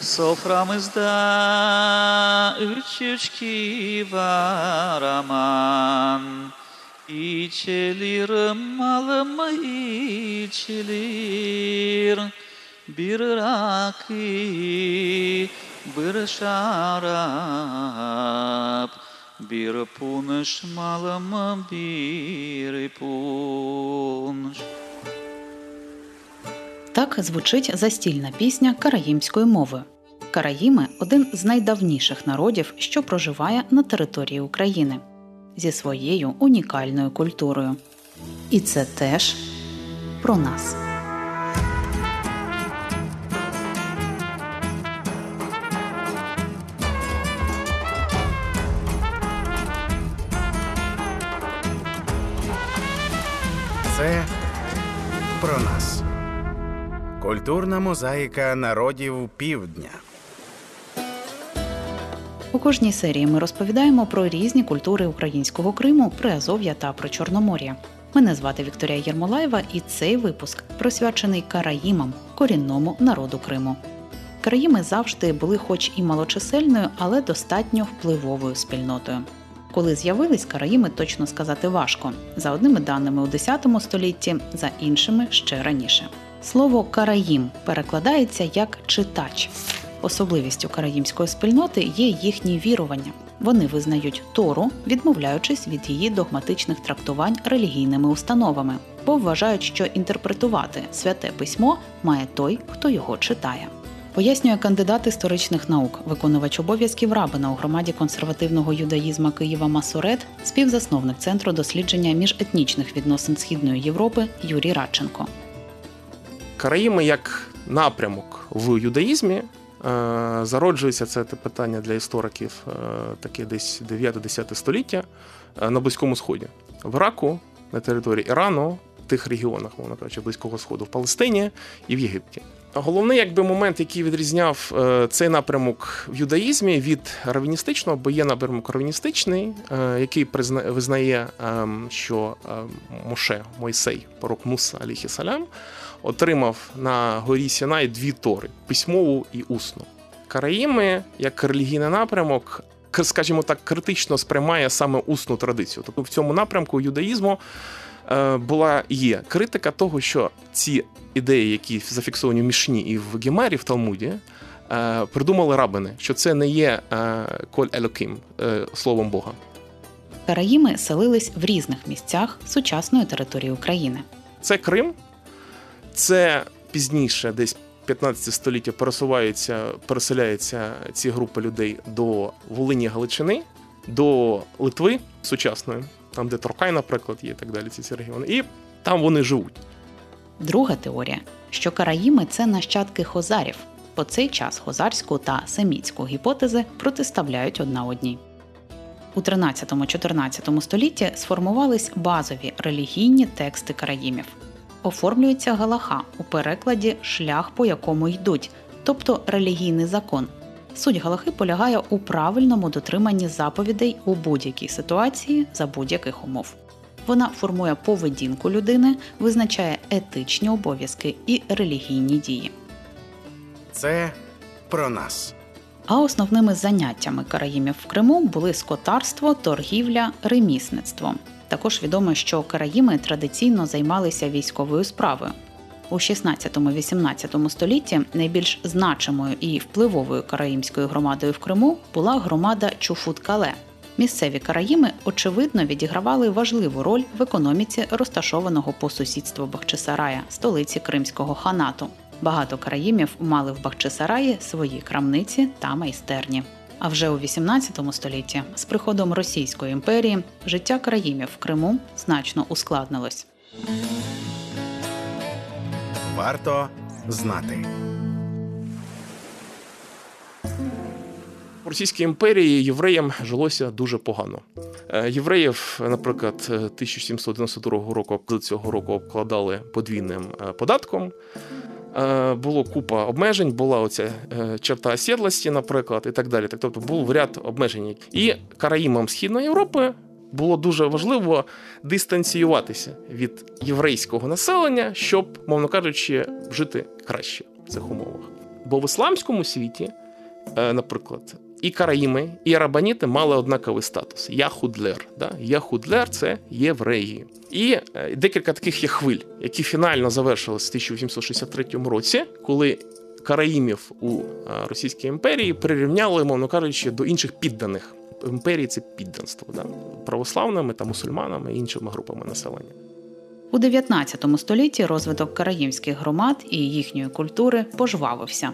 Soframızda üç üçki var aman. İçilir malım içilir. Bir rakı bir şarap. Bir punş malım bir punş Так звучить застільна пісня караїмської мови. Караїми один з найдавніших народів, що проживає на території України зі своєю унікальною культурою. І це теж про нас. Культурна мозаїка народів півдня. У кожній серії ми розповідаємо про різні культури українського Криму, Приазов'я та про Чорномор'я. Мене звати Вікторія Єрмолаєва, і цей випуск присвячений караїмам, корінному народу Криму. Караїми завжди були, хоч і малочисельною, але достатньо впливовою спільнотою. Коли з'явились караїми, точно сказати важко. За одними даними у X столітті, за іншими ще раніше. Слово караїм перекладається як читач. Особливістю караїмської спільноти є їхні вірування. Вони визнають Тору, відмовляючись від її догматичних трактувань релігійними установами, бо вважають, що інтерпретувати святе письмо має той, хто його читає. Пояснює кандидат історичних наук, виконувач обов'язків рабина у громаді консервативного юдаїзма Києва Масурет, співзасновник центру дослідження міжетнічних відносин Східної Європи Юрій Радченко. Караїми як напрямок в юдаїзмі. е, Зароджується це питання для істориків е, таке десь 9-10 століття е, на Близькому Сході. В Іраку, на території Ірану, в тих регіонах, мовно кажучи, Близького Сходу, в Палестині і в Єгипті. Головний якби момент, який відрізняв цей напрямок в юдаїзмі від равіністичного, бо є напрямок равіністичний, який визнає, ем, що е, Моше, Мойсей, пророк Муса, алейхі салям, отримав на горі Сінай дві тори письмову і усну. Караїми, як релігійний напрямок, скажімо так, критично сприймає саме усну традицію. Тобто в цьому напрямку юдаїзму е, була є критика того, що ці ідеї, які зафіксовані в Мішні і в Гемері, в Талмуді, е, придумали рабини, що це не є е, коль елоким, словом Бога. Караїми селились в різних місцях сучасної території України. Це Крим, це пізніше, десь 15 століття пересуваються, переселяються ці групи людей до Волині Галичини, до Литви сучасної, там, де Торкай, наприклад, є і так далі, ці, регіони. І там вони живуть. Друга теорія, що караїми це нащадки хозарів. По цей час хозарську та семітську гіпотези протиставляють одна одній. У 13-14 столітті сформувались базові релігійні тексти караїмів. Оформлюється галаха у перекладі шлях, по якому йдуть, тобто релігійний закон. Суть галахи полягає у правильному дотриманні заповідей у будь-якій ситуації за будь-яких умов. Вона формує поведінку людини, визначає етичні обов'язки і релігійні дії. Це про нас. А основними заняттями караїмів в Криму були скотарство, торгівля, ремісництво. Також відомо, що караїми традиційно займалися військовою справою. У 16-18 столітті найбільш значимою і впливовою караїмською громадою в Криму була громада Чуфут-Кале. Місцеві караїми очевидно відігравали важливу роль в економіці розташованого по сусідству Бахчисарая, столиці Кримського ханату. Багато караїмів мали в Бахчисараї свої крамниці та майстерні. А вже у 18 столітті, з приходом Російської імперії, життя країмів в Криму значно ускладнилось. Варто знати. В Російській імперії євреям жилося дуже погано. Е, Євреїв, наприклад, е, 1792 року до цього року обкладали подвійним е, податком. Е, Було купа обмежень, була оця е, черта оседлості, наприклад, і так далі. Так, Тобто був ряд обмежень. І караїмам Східної Європи було дуже важливо дистанціюватися від єврейського населення, щоб, мовно кажучи, жити краще в цих умовах. Бо в ісламському світі, е, наприклад, і караїми, і арабаніти мали однаковий статус. Яхудлер. Да? Яхудлер це євреї. І е, декілька таких є хвиль, які фінально завершилися в 1863 році, коли караїмів у е, Російській імперії прирівняли, мовно кажучи, до інших підданих. Імперії це підданство да? православними та мусульманами і іншими групами населення. У 19 столітті розвиток караїмських громад і їхньої культури пожвавився.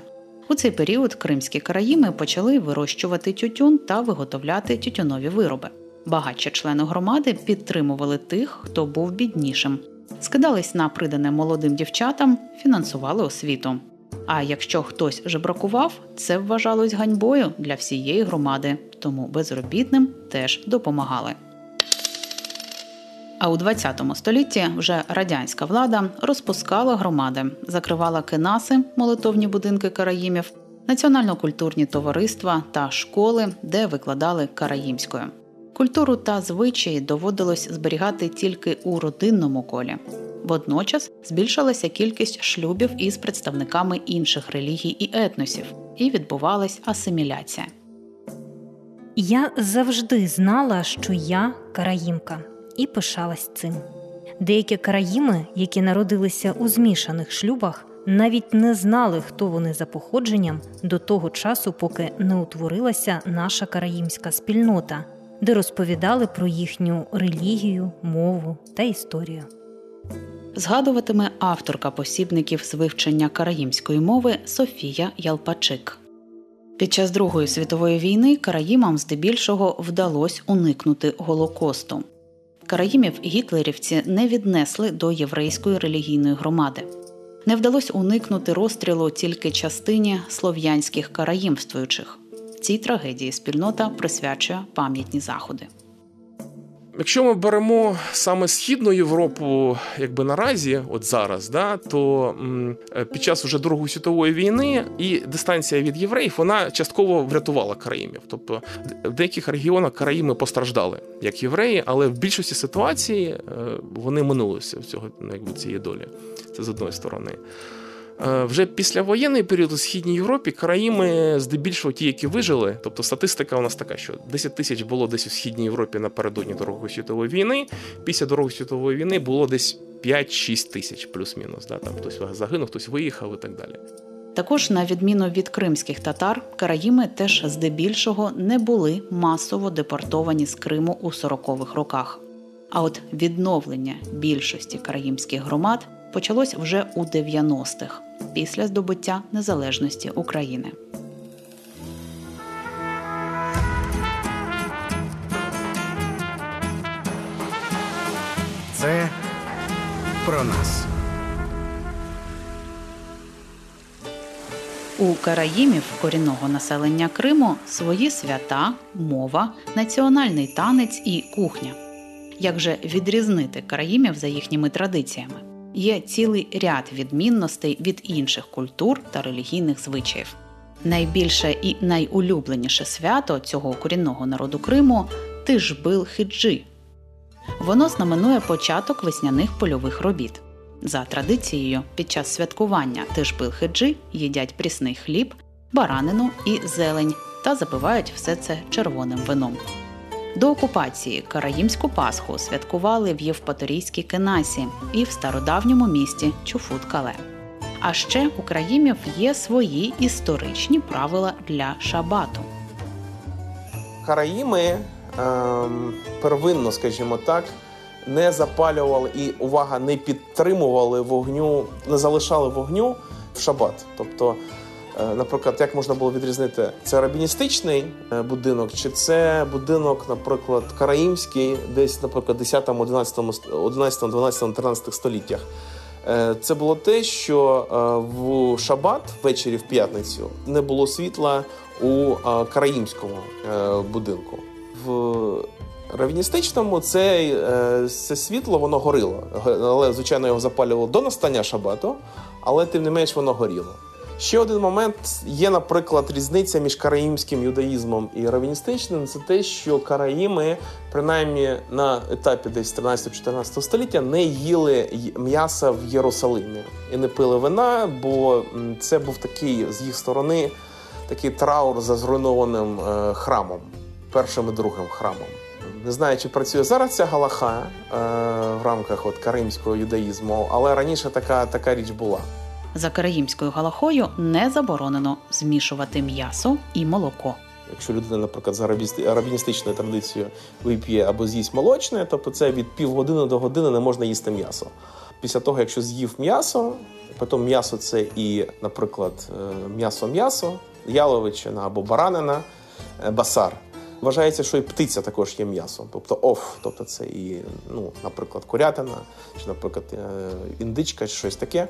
У цей період кримські караїми почали вирощувати тютюн та виготовляти тютюнові вироби. Багатші члени громади підтримували тих, хто був біднішим, скидались на придане молодим дівчатам, фінансували освіту. А якщо хтось жебракував, це вважалось ганьбою для всієї громади, тому безробітним теж допомагали. А у 20 столітті вже радянська влада розпускала громади, закривала кинаси, молитовні будинки караїмів, національно-культурні товариства та школи, де викладали караїмською. Культуру та звичаї доводилось зберігати тільки у родинному колі. Водночас збільшилася кількість шлюбів із представниками інших релігій і етносів, і відбувалась асиміляція. Я завжди знала, що я караїмка, і пишалась цим. Деякі караїми, які народилися у змішаних шлюбах, навіть не знали, хто вони за походженням до того часу, поки не утворилася наша караїмська спільнота, де розповідали про їхню релігію, мову та історію. Згадуватиме авторка посібників з вивчення караїмської мови Софія Ялпачик. Під час Другої світової війни караїмам здебільшого вдалося уникнути голокосту. Караїмів гітлерівці не віднесли до єврейської релігійної громади. Не вдалося уникнути розстрілу тільки частині слов'янських караїмствуючих. Цій трагедії спільнота присвячує пам'ятні заходи. Якщо ми беремо саме східну Європу, якби наразі, от зараз, да, то е, під час уже Другої світової війни і дистанція від євреїв вона частково врятувала караїмів. Тобто в деяких регіонах караїми постраждали як євреї, але в більшості ситуацій е, вони минулися в цього ну, якби цієї долі. Це з одної сторони. Е, вже післявоєнний період у східній Європі країни, здебільшого ті, які вижили, тобто статистика у нас така, що 10 тисяч було десь у східній Європі напередодні Другої світової війни. Після Другої світової війни було десь 5-6 тисяч, плюс-мінус. Да? Там хтось загинув, хтось виїхав і так далі. Також, на відміну від кримських татар, караїми теж здебільшого не були масово депортовані з Криму у 40-х роках. А от відновлення більшості караїмських громад почалось вже у 90-х після здобуття незалежності України. Це про нас. У караїмів корінного населення Криму свої свята, мова, національний танець і кухня. Як же відрізнити караїмів за їхніми традиціями? Є цілий ряд відмінностей від інших культур та релігійних звичаїв. Найбільше і найулюбленіше свято цього корінного народу Криму Тижбил Хиджи. Воно знаменує початок весняних польових робіт. За традицією, під час святкування Тижбил Хиджи їдять прісний хліб, баранину і зелень та запивають все це червоним вином. До окупації Караїмську Пасху святкували в Євпаторійській Кенасі і в стародавньому місті Чуфут-Кале. А ще у країмів є свої історичні правила для шабату. Караїми ем, первинно, скажімо так, не запалювали і увага, не підтримували вогню, не залишали вогню в шабат. Тобто, наприклад, як можна було відрізнити, це рабіністичний е, будинок, чи це будинок, наприклад, караїмський, десь, наприклад, 10, 11, 11, 12, 13 століттях. Е, Це було те, що е, в шабат ввечері в п'ятницю не було світла у е, караїмському е, будинку. В равіністичному це, е, це світло воно горіло, але звичайно його запалювало до настання шабату, але тим не менш воно горіло. Ще один момент є, наприклад, різниця між караїмським юдаїзмом і равіністичним. Це те, що караїми, принаймні на етапі десь 13-14 століття, не їли м'яса в Єрусалимі і не пили вина, бо це був такий з їх сторони такий траур за зруйнованим е, храмом, першим і другим храмом. Не знаю, чи працює зараз ця галаха е, в рамках от каримського юдаїзму, але раніше така, така річ була. За караїмською галахою не заборонено змішувати м'ясо і молоко. Якщо людина, наприклад, за арабіністичною традицією вип'є або з'їсть молочне, тобто це від півгодини до години не можна їсти м'ясо. Після того, якщо з'їв м'ясо, потім м'ясо це і, наприклад, е, м'ясо-м'ясо, яловичина або баранина, е, басар. Вважається, що і птиця також є м'ясом, тобто оф, тобто це і, ну, наприклад, курятина, чи, наприклад, е, індичка, чи щось таке.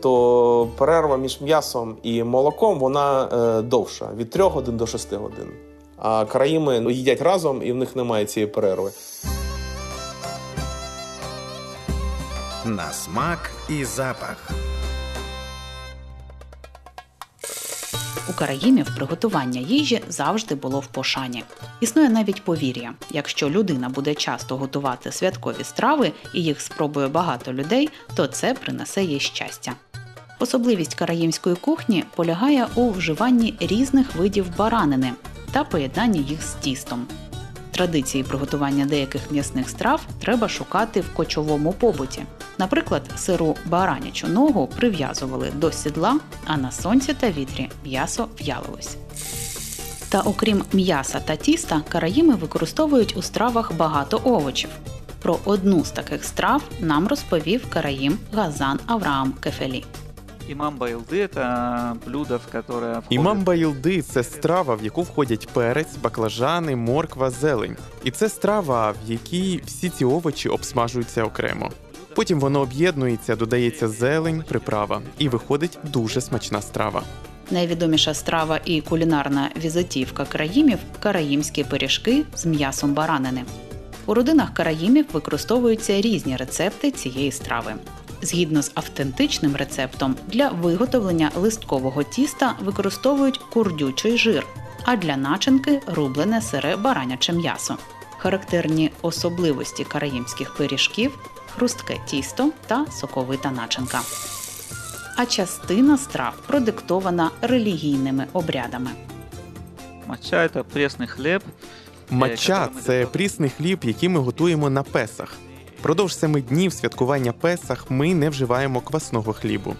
То перерва між м'ясом і молоком вона е, довша від 3 годин до 6 годин. А країми ну, їдять разом і в них немає цієї перерви. На смак і запах. У караїмів приготування їжі завжди було в пошані. Існує навіть повір'я: якщо людина буде часто готувати святкові страви і їх спробує багато людей, то це принесе їй щастя. Особливість караїмської кухні полягає у вживанні різних видів баранини та поєднанні їх з тістом. Традиції приготування деяких м'ясних страв треба шукати в кочовому побуті. Наприклад, сиру баранячу ногу прив'язували до сідла, а на сонці та вітрі м'ясо в'ялилось. Та окрім м'яса та тіста, караїми використовують у стравах багато овочів. Про одну з таких страв нам розповів караїм Газан Авраам Кефелі. Имам Байлды – это блюдо, в которое входит... Імам Байлди це страва, в яку входять перець, баклажани, морква, зелень. І це страва, в якій всі ці овочі обсмажуються окремо. Потім воно об'єднується, додається зелень, приправа, і виходить дуже смачна страва. Найвідоміша страва і кулінарна візитівка караїмів караїмські пиріжки з м'ясом баранини. У родинах караїмів використовуються різні рецепти цієї страви. Згідно з автентичним рецептом, для виготовлення листкового тіста використовують курдючий жир, а для начинки рублене сире бараняче м'ясо. Характерні особливості караїмських пиріжків хрустке тісто та соковита начинка. А частина страв продиктована релігійними обрядами. Это пресный хлеб. Матча Е, це прісний хліб, який ми готуємо на песах. Продовж семи днів святкування Песах ми не вживаємо квасного хлібу.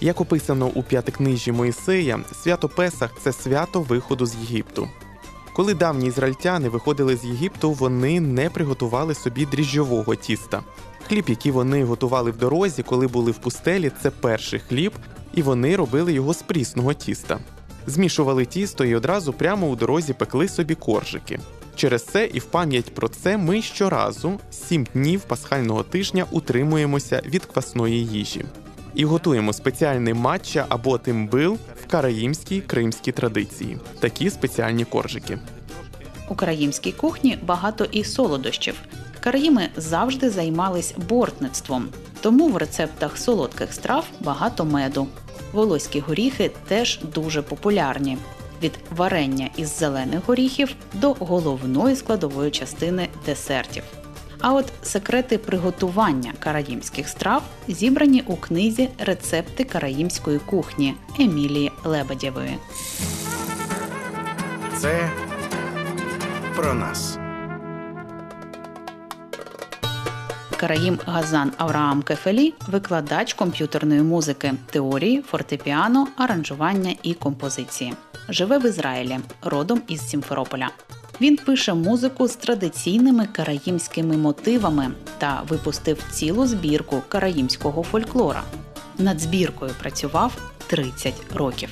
Як описано у п'ятикнижі Моїсея, свято Песах це свято виходу з Єгипту. Коли давні ізраїльтяни виходили з Єгипту, вони не приготували собі дріжджового тіста. Хліб, який вони готували в дорозі, коли були в пустелі, це перший хліб, і вони робили його з прісного тіста. Змішували тісто і одразу прямо у дорозі пекли собі коржики. Через це і в пам'ять про це ми щоразу сім днів пасхального тижня утримуємося від квасної їжі і готуємо спеціальний матча або тимбил в караїмській кримській традиції. Такі спеціальні коржики. У караїмській кухні багато і солодощів. Караїми завжди займались бортництвом, тому в рецептах солодких страв багато меду. Волоські горіхи теж дуже популярні. Від варення із зелених горіхів до головної складової частини десертів. А от секрети приготування караїмських страв зібрані у книзі Рецепти караїмської кухні Емілії Лебедєвої. Це про нас. Караїм Газан Авраам Кефелі викладач комп'ютерної музики, теорії, фортепіано, аранжування і композиції. Живе в Ізраїлі, родом із Сімферополя. Він пише музику з традиційними караїмськими мотивами та випустив цілу збірку караїмського фольклора. Над збіркою працював 30 років.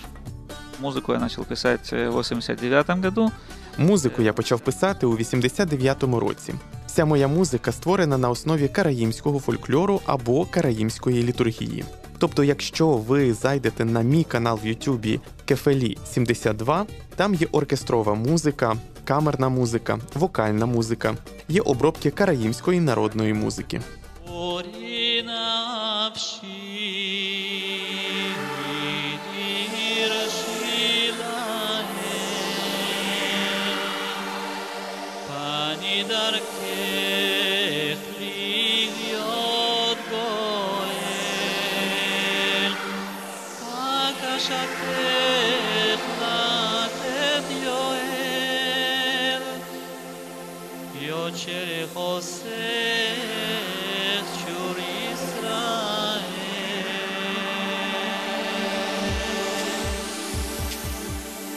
Музыку я начал писать э, в 89 году. Музику я почав писати у 89-му році. Вся моя музика створена на основі караїмського фольклору або караїмської літургії. Тобто, якщо ви зайдете на мій канал в Ютубі Кефелі 72, там є оркестрова музика, камерна музика, вокальна музика, є обробки караїмської народної музики.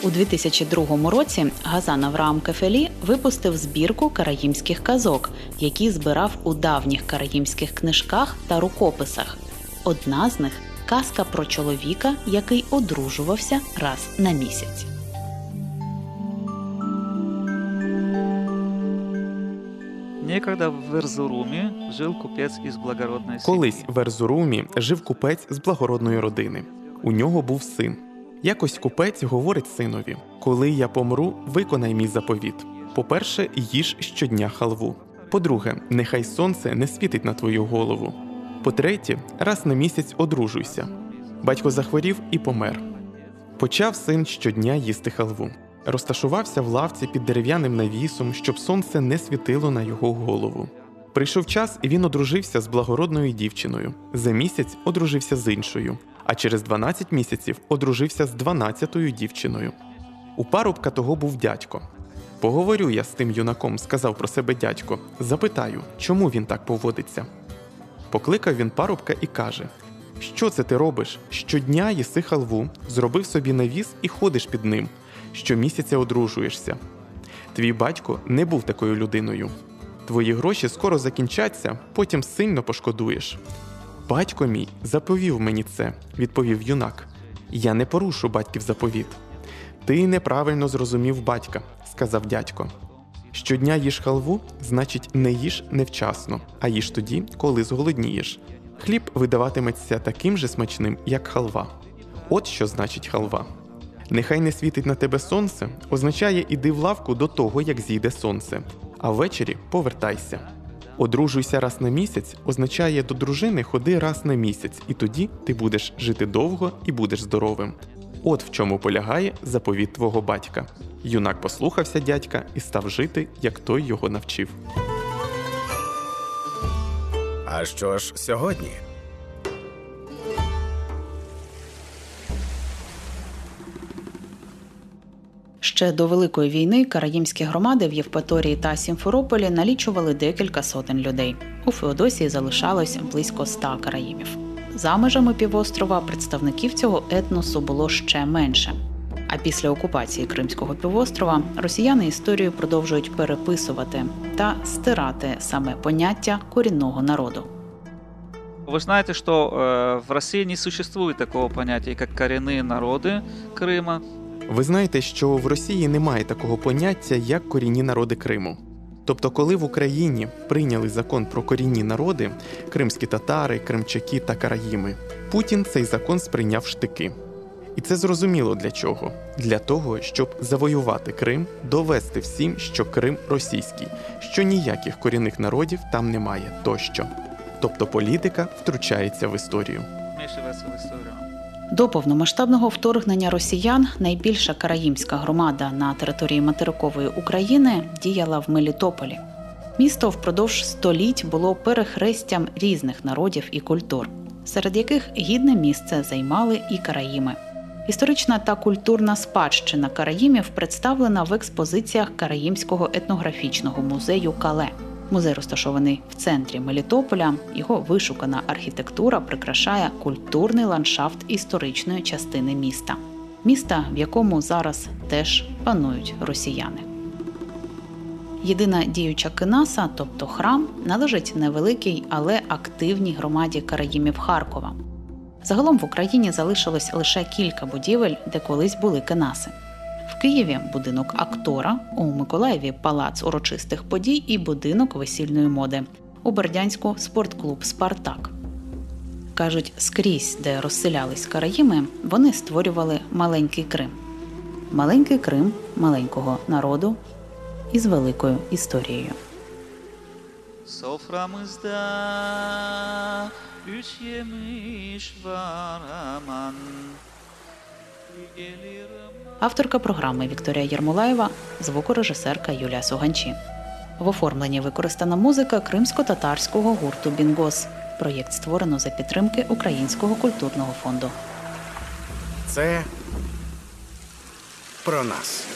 У 2002 році Газан Авраам Кефелі випустив збірку караїмських казок, які збирав у давніх караїмських книжках та рукописах. Одна з них казка про чоловіка, який одружувався раз на місяць. Некогда в Эрзуруме жил купец из благородной семьи. Колись в Ерзурумі жив купець з благородної родини. У нього був син. Якось купець говорить синові: Коли я помру, виконай мій заповіт. По-перше, їж щодня халву. По-друге, нехай сонце не світить на твою голову. По-третє, раз на місяць одружуйся. Батько захворів і помер. Почав син щодня їсти халву. Розташувався в лавці під дерев'яним навісом, щоб сонце не світило на його голову. Прийшов час, і він одружився з благородною дівчиною. За місяць одружився з іншою, а через 12 місяців одружився з 12-ю дівчиною. У парубка того був дядько. Поговорю я з тим юнаком, сказав про себе дядько. Запитаю, чому він так поводиться. Покликав він парубка і каже: Що це ти робиш? Щодня їси халву, зробив собі навіс і ходиш під ним. Щомісяця одружуєшся. Твій батько не був такою людиною. Твої гроші скоро закінчаться, потім сильно пошкодуєш. Батько мій заповів мені це, відповів юнак. Я не порушу батьків заповіт. Ти неправильно зрозумів батька, сказав дядько. Щодня їж халву, значить, не їж невчасно, а їж тоді, коли зголоднієш. Хліб видаватиметься таким же смачним, як халва. От що значить халва. Нехай не світить на тебе сонце, означає іди в лавку до того, як зійде сонце, а ввечері повертайся. Одружуйся раз на місяць означає до дружини ходи раз на місяць, і тоді ти будеш жити довго і будеш здоровим. От в чому полягає заповіт твого батька. Юнак послухався дядька і став жити, як той його навчив. А що ж сьогодні? Ще до Великої війни караїмські громади в Євпаторії та Сімферополі налічували декілька сотень людей. У Феодосії залишалось близько ста караїмів. За межами півострова представників цього етносу було ще менше. А після окупації Кримського півострова росіяни історію продовжують переписувати та стирати саме поняття корінного народу. Вы знаете, что э, в России не существует такого понятия, как коренные народы Крыма. Ви знаєте, що в Росії немає такого поняття, як корінні народи Криму. Тобто, коли в Україні прийняли закон про корінні народи кримські татари, кримчаки та караїми, Путін цей закон сприйняв штики. І це зрозуміло для чого? Для того, щоб завоювати Крим, довести всім, що Крим російський, що ніяких корінних народів там немає тощо. Тобто політика втручається в історію. Вмешивается в историю. До повномасштабного вторгнення росіян найбільша караїмська громада на території материкової України діяла в Мелітополі. Місто впродовж століть було перехрестям різних народів і культур, серед яких гідне місце займали і караїми. Історична та культурна спадщина караїмів представлена в експозиціях Караїмського етнографічного музею Кале. Музей розташований в центрі Мелітополя. Його вишукана архітектура прикрашає культурний ландшафт історичної частини міста, міста, в якому зараз теж панують росіяни. Єдина діюча кинаса, тобто храм, належить невеликій, але активній громаді караїмів Харкова. Загалом в Україні залишилось лише кілька будівель, де колись були кинаси. В Києві будинок актора, у Миколаєві палац урочистих подій і будинок весільної моди. У Бердянську спортклуб Спартак. Кажуть, скрізь, де розселялись караїми, вони створювали маленький Крим. Маленький Крим маленького народу із великою історією. Soframızda üç yemiş var aman Авторка програми Вікторія Єрмолаєва, звукорежисерка Юлія Суганчі. В оформленні використана музика кримсько-татарського гурту Бінгос. Проєкт створено за підтримки Українського культурного фонду. Це про нас.